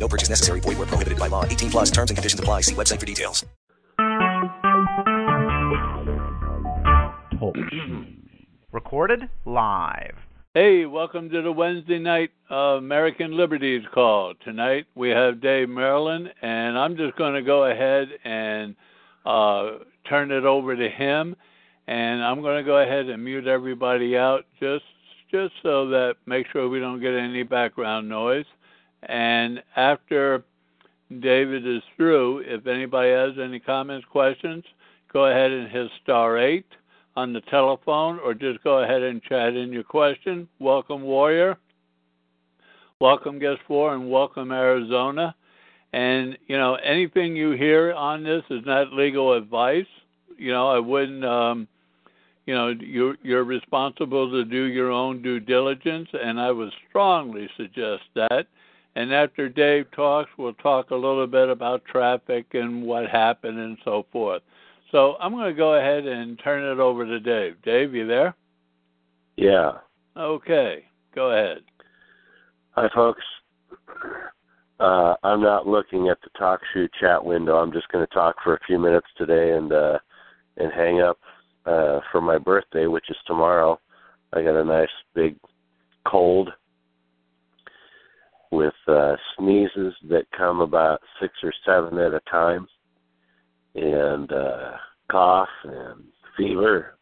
No purchase necessary. Void where prohibited by law. 18 plus terms and conditions apply. See website for details. Recorded live. Hey, welcome to the Wednesday night uh, American Liberties call. Tonight we have Dave Merrill, and I'm just going to go ahead and uh, turn it over to him, and I'm going to go ahead and mute everybody out just just so that make sure we don't get any background noise. And after David is through, if anybody has any comments, questions, go ahead and hit star eight on the telephone or just go ahead and chat in your question. Welcome, Warrior. Welcome, Guest 4, and welcome, Arizona. And, you know, anything you hear on this is not legal advice. You know, I wouldn't, um, you know, you're, you're responsible to do your own due diligence, and I would strongly suggest that. And after Dave talks, we'll talk a little bit about traffic and what happened and so forth. So I'm going to go ahead and turn it over to Dave. Dave, you there? Yeah. Okay, go ahead. Hi, folks. Uh, I'm not looking at the talk shoe chat window. I'm just going to talk for a few minutes today and uh, and hang up uh, for my birthday, which is tomorrow. I got a nice big cold with uh, sneezes that come about six or seven at a time, and uh, cough and fever,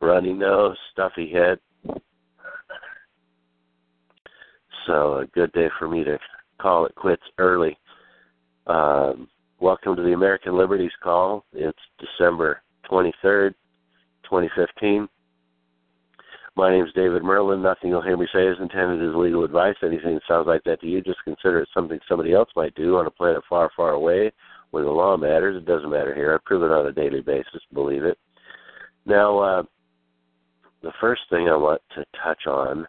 runny nose, stuffy head. So a good day for me to call it quits early. Um, welcome to the American Liberties Call. It's December 23rd, 2015. My name is David Merrill. Nothing you'll hear me say is intended as legal advice. Anything that sounds like that to you, just consider it something somebody else might do on a planet far, far away where the law matters. It doesn't matter here. I prove it on a daily basis, believe it. Now, uh, the first thing I want to touch on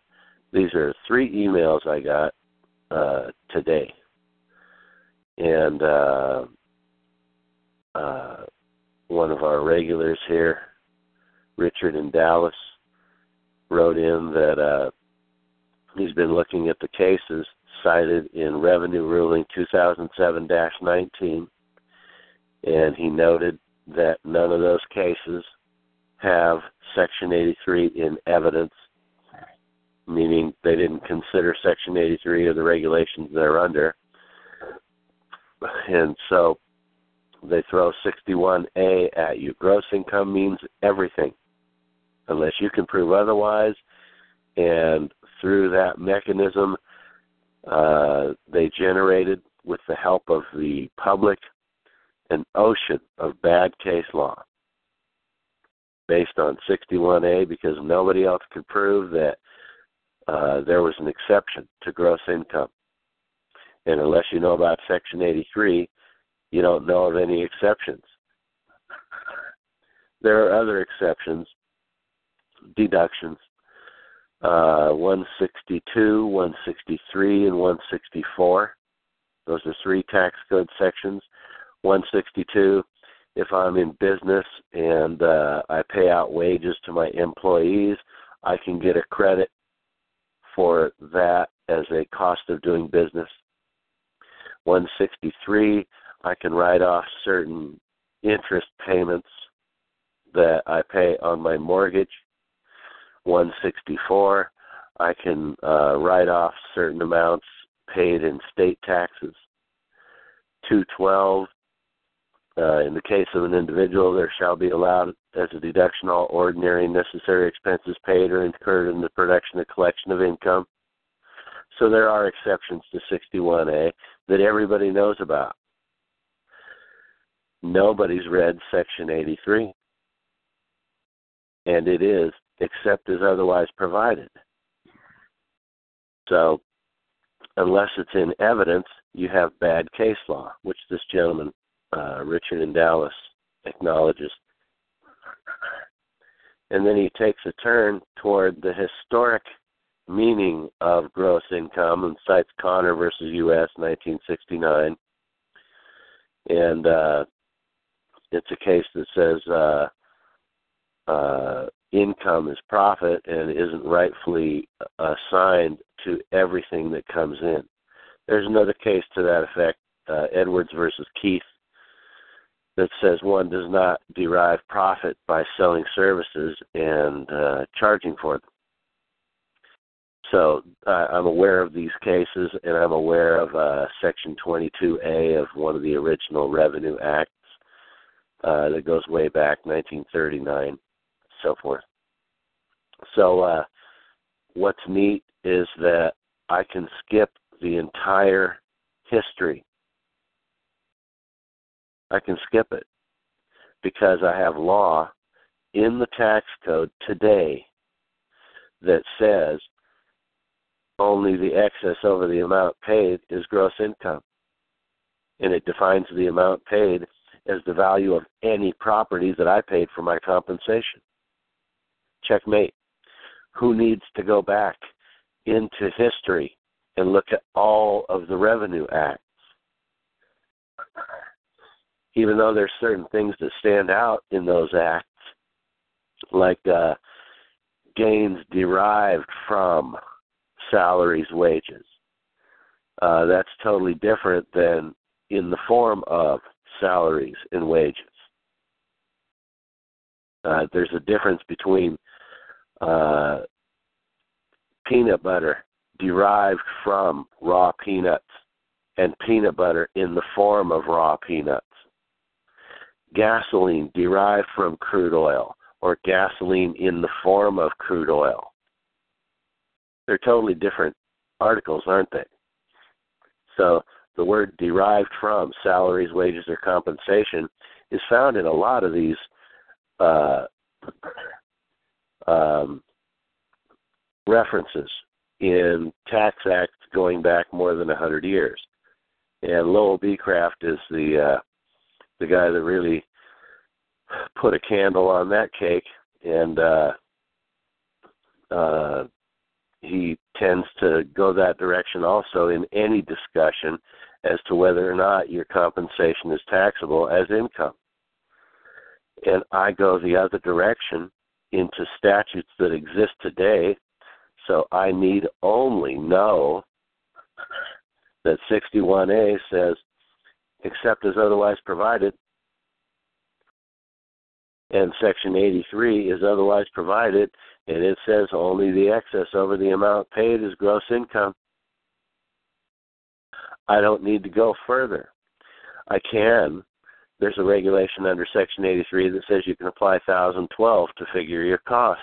these are three emails I got uh, today. And uh, uh, one of our regulars here, Richard in Dallas, wrote in that uh, he's been looking at the cases cited in Revenue Ruling 2007 19, and he noted that none of those cases have Section 83 in evidence, meaning they didn't consider Section 83 of the regulations they're under. And so they throw 61A at you. Gross income means everything unless you can prove otherwise. And through that mechanism, uh, they generated, with the help of the public, an ocean of bad case law based on 61A because nobody else could prove that uh, there was an exception to gross income. And unless you know about Section 83, you don't know of any exceptions. There are other exceptions, deductions, uh, 162, 163, and 164. Those are three tax code sections. 162, if I'm in business and uh, I pay out wages to my employees, I can get a credit for that as a cost of doing business. 163, I can write off certain interest payments that I pay on my mortgage. 164, I can uh, write off certain amounts paid in state taxes. 212, uh, in the case of an individual, there shall be allowed as a deduction all ordinary and necessary expenses paid or incurred in the production and collection of income. So there are exceptions to 61A that everybody knows about. Nobody's read Section 83, and it is except as otherwise provided. So, unless it's in evidence, you have bad case law, which this gentleman uh, Richard in Dallas acknowledges. And then he takes a turn toward the historic meaning of gross income and cites Connor versus U.S. 1969. And uh, it's a case that says uh, uh, income is profit and isn't rightfully assigned to everything that comes in. There's another case to that effect, uh, Edwards versus Keith, that says one does not derive profit by selling services and uh, charging for them. So uh, I'm aware of these cases, and I'm aware of uh, Section 22A of one of the original Revenue Acts uh, that goes way back 1939, so forth. So uh, what's neat is that I can skip the entire history. I can skip it because I have law in the tax code today that says only the excess over the amount paid is gross income. And it defines the amount paid as the value of any property that I paid for my compensation. Checkmate. Who needs to go back into history and look at all of the revenue acts? Even though there's certain things that stand out in those acts, like uh, gains derived from salaries, wages. Uh, that's totally different than in the form of salaries and wages. Uh, there's a difference between uh, peanut butter derived from raw peanuts and peanut butter in the form of raw peanuts. Gasoline derived from crude oil or gasoline in the form of crude oil. They're totally different articles, aren't they? So the word derived from salaries, wages, or compensation is found in a lot of these uh, um, references in tax acts going back more than a hundred years. And Lowell Becraft is the uh, the guy that really put a candle on that cake, and uh, uh, he tends to go that direction also in any discussion as to whether or not your compensation is taxable as income. And I go the other direction into statutes that exist today, so I need only know that 61A says, except as otherwise provided, and Section 83 is otherwise provided, and it says only the excess over the amount paid is gross income. I don't need to go further. I can. There's a regulation under Section 83 that says you can apply 1012 to figure your cost.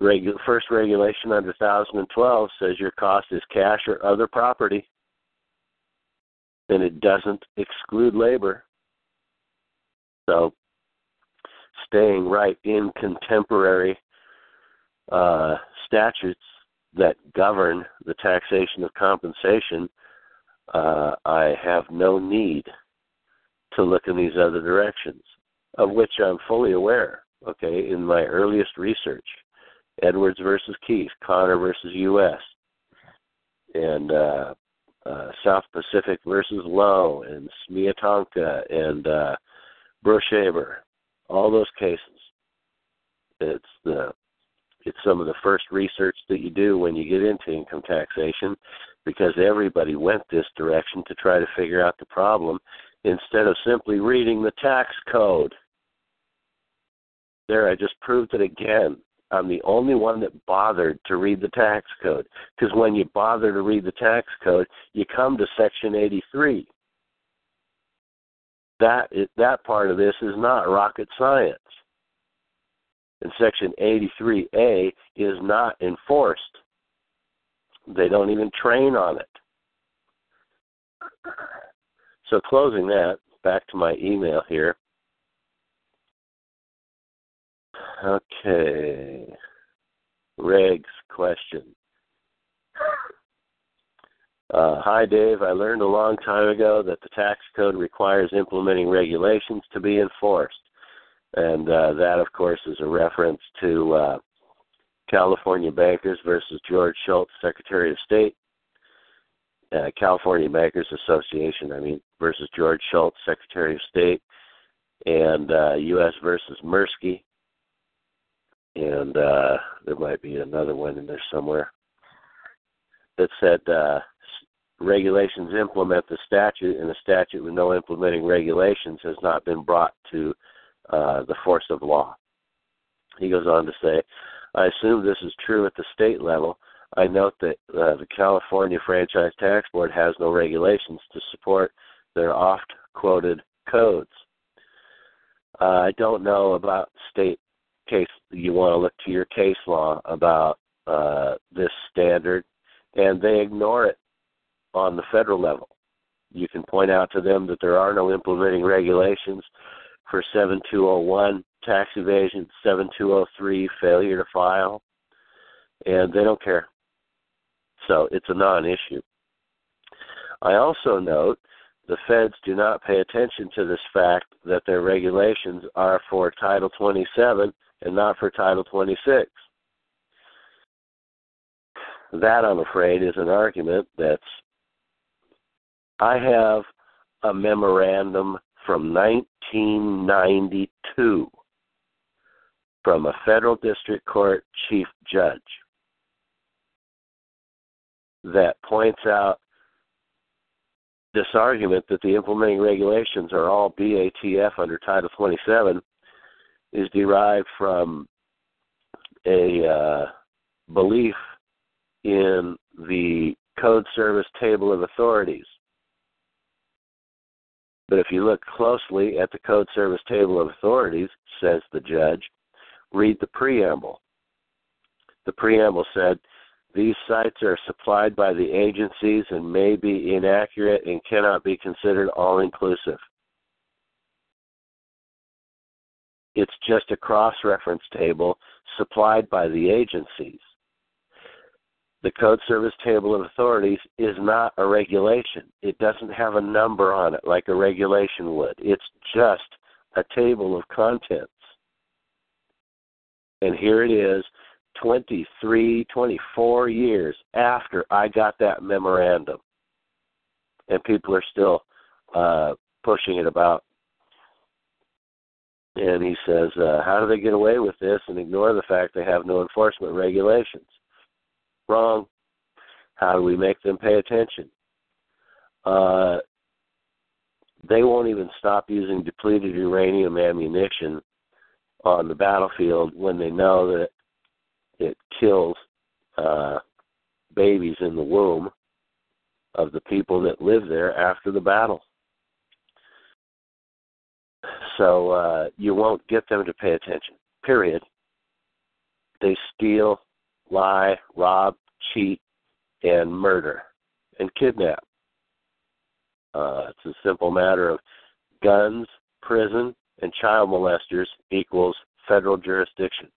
Regu- first regulation under 1012 says your cost is cash or other property, and it doesn't exclude labor. So staying right in contemporary uh, statutes that govern the taxation of compensation, uh, I have no need to look in these other directions, of which I'm fully aware. Okay, in my earliest research, Edwards versus Keith, Connor versus U.S., and uh, uh, South Pacific versus Lowe, and Smiatonka, and uh, Brushaber, all those cases. It's the it's some of the first research that you do when you get into income taxation because everybody went this direction to try to figure out the problem instead of simply reading the tax code. There, I just proved it again. I'm the only one that bothered to read the tax code because when you bother to read the tax code, you come to Section 83 that that part of this is not rocket science. And Section 83A is not enforced. They don't even train on it. So closing that, back to my email here. Okay. Reg's question. Uh, Hi, Dave. I learned a long time ago that the tax code requires implementing regulations to be enforced. And uh, that, of course, is a reference to uh, California Bankers versus George Shultz, Secretary of State. Uh, California Bankers Association, I mean, versus George Shultz, Secretary of State, and uh, U.S. versus Mersky, and uh, there might be another one in there somewhere that said uh, regulations implement the statute, and a statute with no implementing regulations has not been brought to uh, the force of law. He goes on to say, I assume this is true at the state level. I note that uh, the California Franchise Tax Board has no regulations to support their oft quoted codes. Uh, I don't know about state case. You want to look to your case law about uh, this standard, and they ignore it on the federal level. You can point out to them that there are no implementing regulations for 7201 tax evasion, 7203 failure to file, and they don't care. So it's a non issue. I also note the feds do not pay attention to this fact that their regulations are for Title 27 and not for Title 26. That, I'm afraid, is an argument that's. I have a memorandum from 1992 from a federal district court chief judge that points out this argument that the implementing regulations are all BATF under Title 27 is derived from a uh, belief in the Code Service Table of Authorities. But if you look closely at the Code Service Table of Authorities, says the judge, read the preamble. The preamble said these sites are supplied by the agencies and may be inaccurate and cannot be considered all inclusive. It's just a cross reference table supplied by the agencies. The Code Service Table of Authorities is not a regulation. It doesn't have a number on it like a regulation would. It's just a table of contents. And here it is 23, 24 years after I got that memorandum. And people are still uh, pushing it about. And he says, uh, How do they get away with this and ignore the fact they have no enforcement regulations? Wrong. How do we make them pay attention? Uh, they won't even stop using depleted uranium ammunition on the battlefield when they know that it kills uh, babies in the womb of the people that live there after the battle. So uh, you won't get them to pay attention. Period. They steal, lie, rob, cheat, and murder and kidnap. Uh, it's a simple matter of guns, prison, and child molesters equals federal jurisdiction.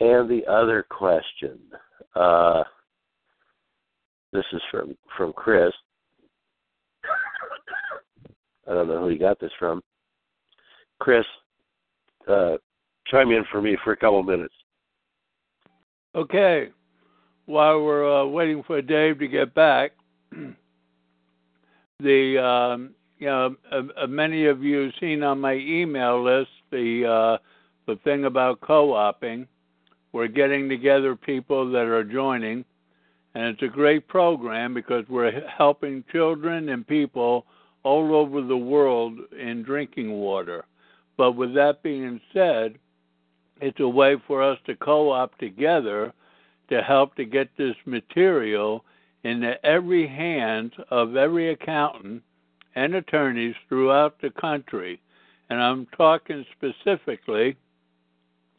And the other question, uh, this is from from Chris. I don't know who he got this from. Chris, uh, chime in for me for a couple minutes. Okay. While we're uh, waiting for Dave to get back, the um, you know uh, uh, many of you seen on my email list the uh, the thing about co-oping. We're getting together people that are joining, and it's a great program because we're helping children and people all over the world in drinking water. But with that being said, it's a way for us to co op together to help to get this material into every hand of every accountant and attorneys throughout the country. And I'm talking specifically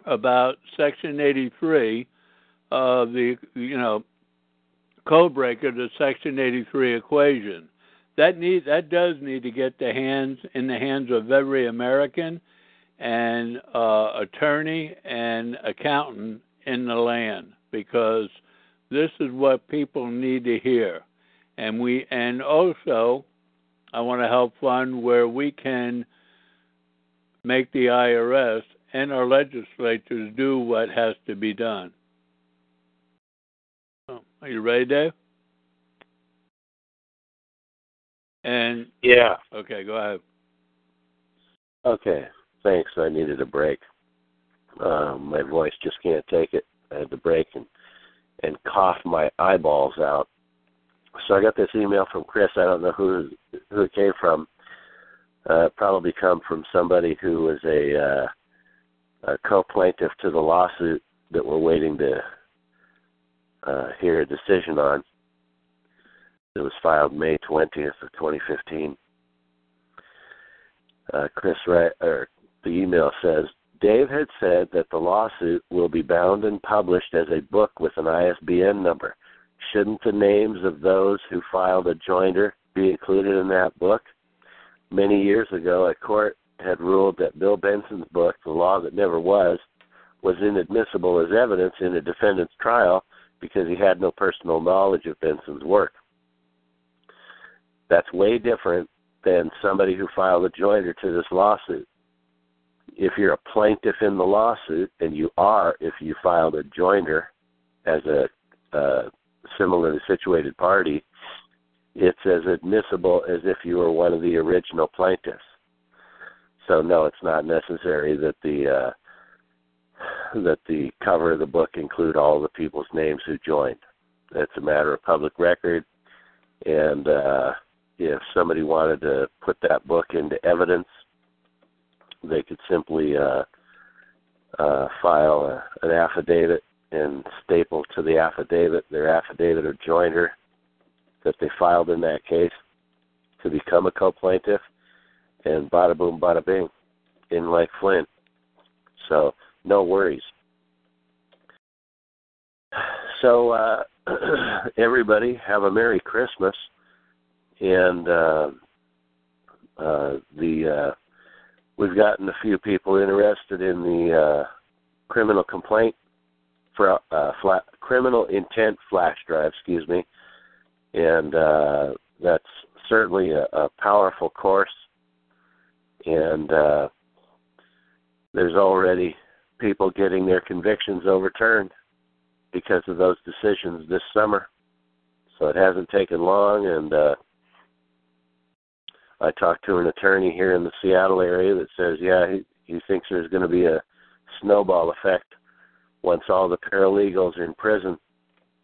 about Section 83 of the you know code breaker to Section 83 equation. That need that does need to get the hands in the hands of every American and uh, attorney and accountant in the land because This is what people need to hear. And we and also I want to help fund where we can make the IRS and our legislatures do what has to be done. Oh, are you ready, Dave? And yeah, okay, go ahead. Okay, thanks. I needed a break. Um, my voice just can't take it. I had to break and and cough my eyeballs out. So I got this email from Chris. I don't know who who it came from. Uh, probably come from somebody who was a, uh, a co-plaintiff to the lawsuit that we're waiting to uh, hear a decision on. It was filed May 20th of 2015. Uh, Chris, or the email says, Dave had said that the lawsuit will be bound and published as a book with an ISBN number. Shouldn't the names of those who filed a joinder be included in that book? Many years ago, a court had ruled that Bill Benson's book, The Law That Never Was, was inadmissible as evidence in a defendant's trial because he had no personal knowledge of Benson's work. That's way different than somebody who filed a joinder to this lawsuit. If you're a plaintiff in the lawsuit, and you are if you filed a joinder as a uh, similarly situated party, it's as admissible as if you were one of the original plaintiffs. So no, it's not necessary that the uh, that the cover of the book include all the people's names who joined. It's a matter of public record, and uh, if somebody wanted to put that book into evidence, they could simply uh, uh, file a, an affidavit and staple to the affidavit their affidavit or joinder that they filed in that case to become a co-plaintiff, and bada boom, bada bing, in like Flint. So no worries. So uh, everybody have a Merry Christmas, and uh, uh, the uh, we've gotten a few people interested in the uh, criminal complaint for uh, flat, criminal intent flash drive, excuse me, and uh, that's certainly a, a powerful course. And uh, there's already people getting their convictions overturned because of those decisions this summer. So it hasn't taken long, and uh, I talked to an attorney here in the Seattle area that says, yeah, he, he thinks there's going to be a snowball effect once all the paralegals in prison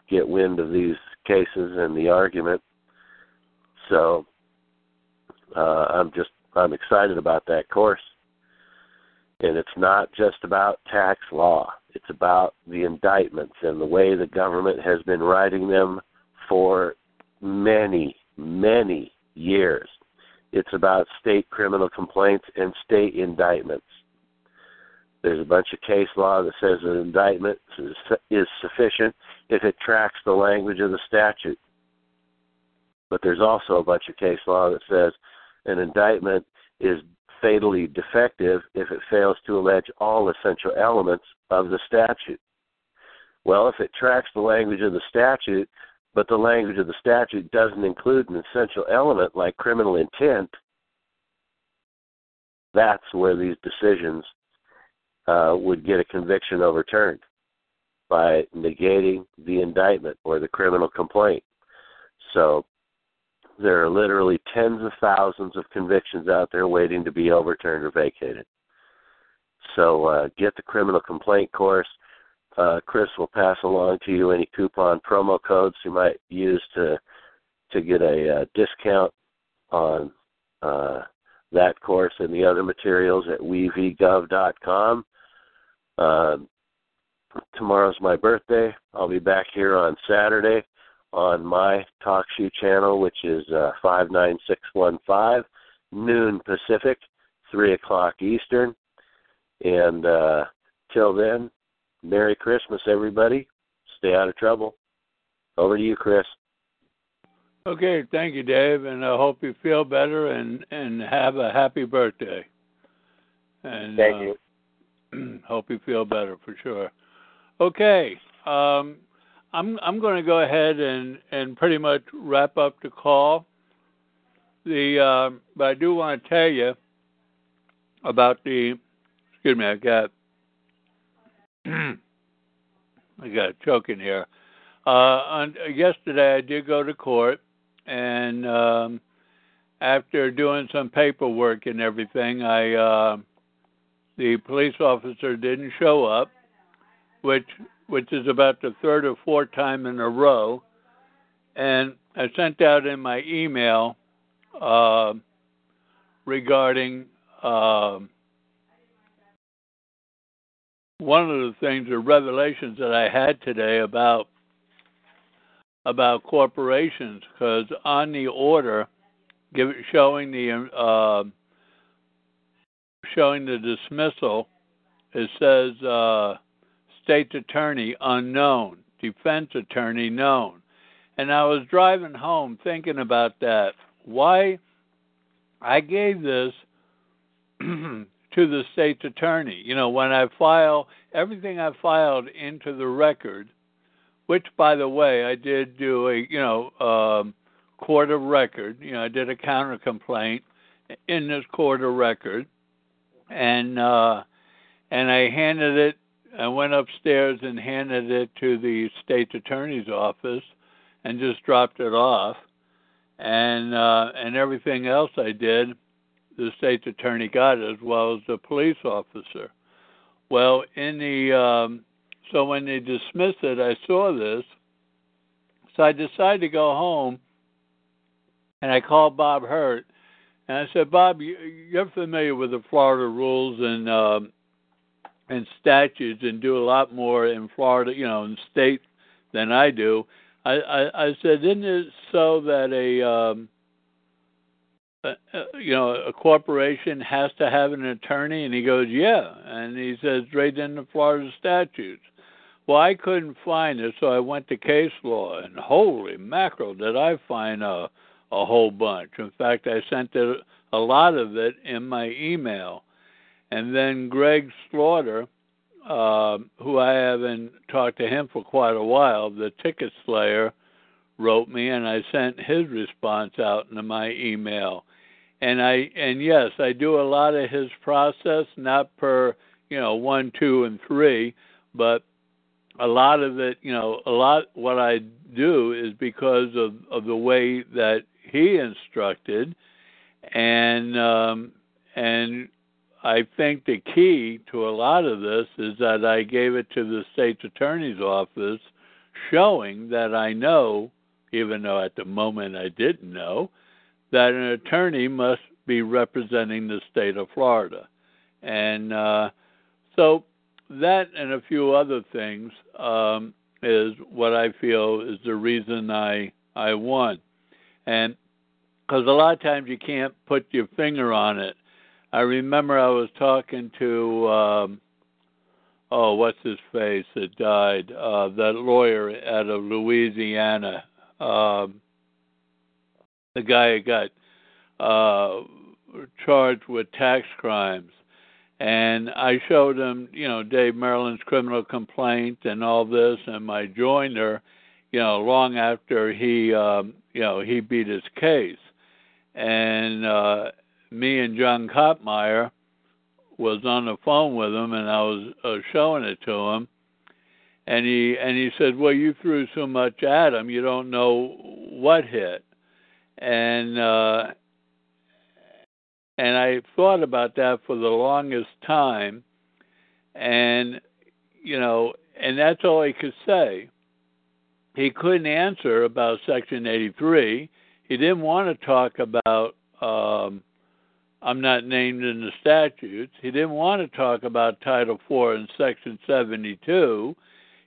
get wind of these cases and the argument. So uh, I'm just I'm excited about that course. And it's not just about tax law. It's about the indictments and the way the government has been writing them for many, many years. It's about state criminal complaints and state indictments. There's a bunch of case law that says an indictment is sufficient if it tracks the language of the statute. But there's also a bunch of case law that says an indictment is fatally defective if it fails to allege all essential elements of the statute. Well, if it tracks the language of the statute, but the language of the statute doesn't include an essential element like criminal intent, that's where these decisions uh, would get a conviction overturned by negating the indictment or the criminal complaint. So there are literally tens of thousands of convictions out there waiting to be overturned or vacated. So uh, get the criminal complaint course. Uh, Chris will pass along to you any coupon promo codes you might use to to get a uh, discount on uh, that course and the other materials at wevgov.com. Uh, tomorrow's my birthday. I'll be back here on Saturday on my talk show channel, which is uh, 59615, noon Pacific, 3 o'clock Eastern. And uh, till then, Merry Christmas, everybody. Stay out of trouble. Over to you, Chris. Okay, thank you, Dave, and I hope you feel better and and have a happy birthday. And thank uh, you. hope you feel better for sure. Okay. Um, I'm I'm going to go ahead and and pretty much wrap up the call. The uh, but I do want to tell you about the. Excuse me, I got I got choking here. Uh, on, yesterday, I did go to court, and um, after doing some paperwork and everything, I uh, the police officer didn't show up, which which is about the third or fourth time in a row, and I sent out in my email uh, regarding. Uh, one of the things or revelations that I had today about about corporations because on the order give showing the uh, showing the dismissal it says state's attorney unknown defense attorney known and I was driving home thinking about that why I gave this to the state's attorney. You know, when I file everything I filed into the record, which, by the way, I did do a you know um, court of record. You know, I did a counter complaint in this court of record, and uh, and I handed it. I went upstairs and handed it to the state attorney's office, and just dropped it off, and uh, and everything else I did the state's attorney got as well as the police officer. Well, in the um, so when they dismissed it, I saw this, so I decided to go home, and I called Bob Hurt, and I said, Bob, you're familiar with the Florida rules and um, and statutes, and do a lot more in Florida, you know, in state than I do. I, I, I said, isn't it so that a um, uh, uh, you know, a corporation has to have an attorney? And he goes, yeah. And he says, right in the Florida statutes. Well, I couldn't find it, so I went to case law, and holy mackerel, did I find a, a whole bunch. In fact, I sent it, a lot of it in my email. And then Greg Slaughter, uh, who I haven't talked to him for quite a while, the ticket slayer, wrote me, and I sent his response out into my email. And I and yes, I do a lot of his process, not per you know one, two, and three, but a lot of it, you know, a lot what I do is because of of the way that he instructed, and um, and I think the key to a lot of this is that I gave it to the state's attorney's office, showing that I know, even though at the moment I didn't know, that an attorney must be representing the state of Florida. And uh, so that and a few other things um, is what I feel is the reason I I won. And because a lot of times you can't put your finger on it. I remember I was talking to um, oh what's his face that died uh, that lawyer out of Louisiana. Um, the guy who got uh, charged with tax crimes. And I showed him, you know, Dave Merrill's criminal complaint and all this, and my joinder, you know, long after he, um, you know, he beat his case. And uh, me and John Kopmeyer was on the phone with him, and I was uh, showing it to him and he and he said, "Well, you threw so much at him, you don't know what hit." And uh, and I thought about that for the longest time, and you know, and that's all he could say. He couldn't answer about Section 83. He didn't want to talk about. Um, I'm not named in the statutes. He didn't want to talk about Title IV and Section 72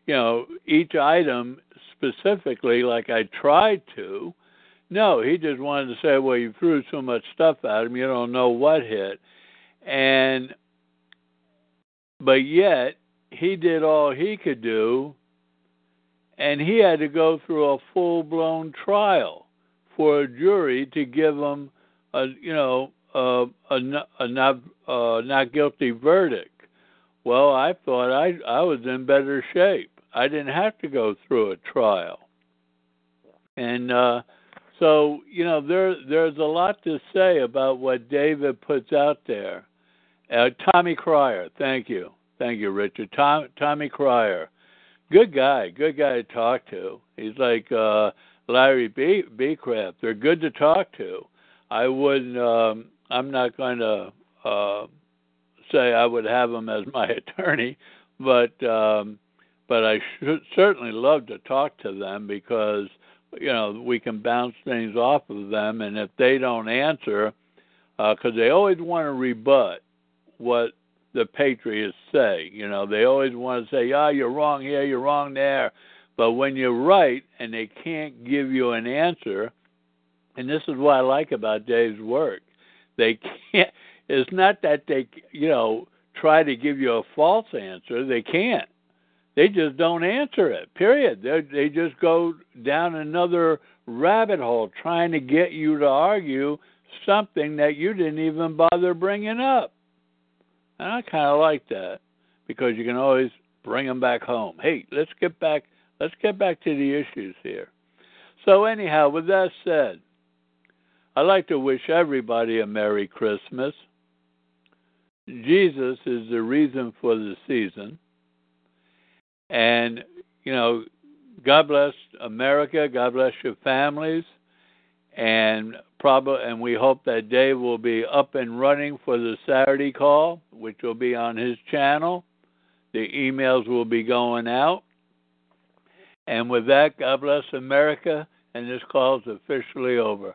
you know, each item specifically like I tried to. No, he just wanted to say, well, you threw so much stuff at him, you don't know what hit. And, but yet, he did all he could do, and he had to go through a full blown trial for a jury to give him a, you know, a, a, a not, a not guilty verdict. Well, I thought I I was in better shape I didn't have to go through a trial. And uh, so, you know, there there's a lot to say about what David puts out there. Uh, Tommy Cryer, thank you, thank you, Richard. Tom, Tommy Cryer, good guy, good guy to talk to. He's like uh, Larry B. Becraft. They're good to talk to. I wouldn't. Um, I'm not going to uh, say I would have him as my attorney, but um, but I should certainly love to talk to them because you know we can bounce things off of them, and if they don't answer, because uh, they always want to rebut what the patriots say. You know, they always want to say, "Ah, you're wrong here, you're wrong there," but when you're right and they can't give you an answer, and this is what I like about Dave's work, they can't. It's not that they, you know, try to give you a false answer. They can't they just don't answer it. Period. They they just go down another rabbit hole trying to get you to argue something that you didn't even bother bringing up. And I kind of like that because you can always bring them back home. Hey, let's get back let's get back to the issues here. So anyhow, with that said, I'd like to wish everybody a Merry Christmas. Jesus is the reason for the season. And, you know, God bless America. God bless your families. And probably, and we hope that Dave will be up and running for the Saturday call, which will be on his channel. The emails will be going out. And with that, God bless America. And this call is officially over.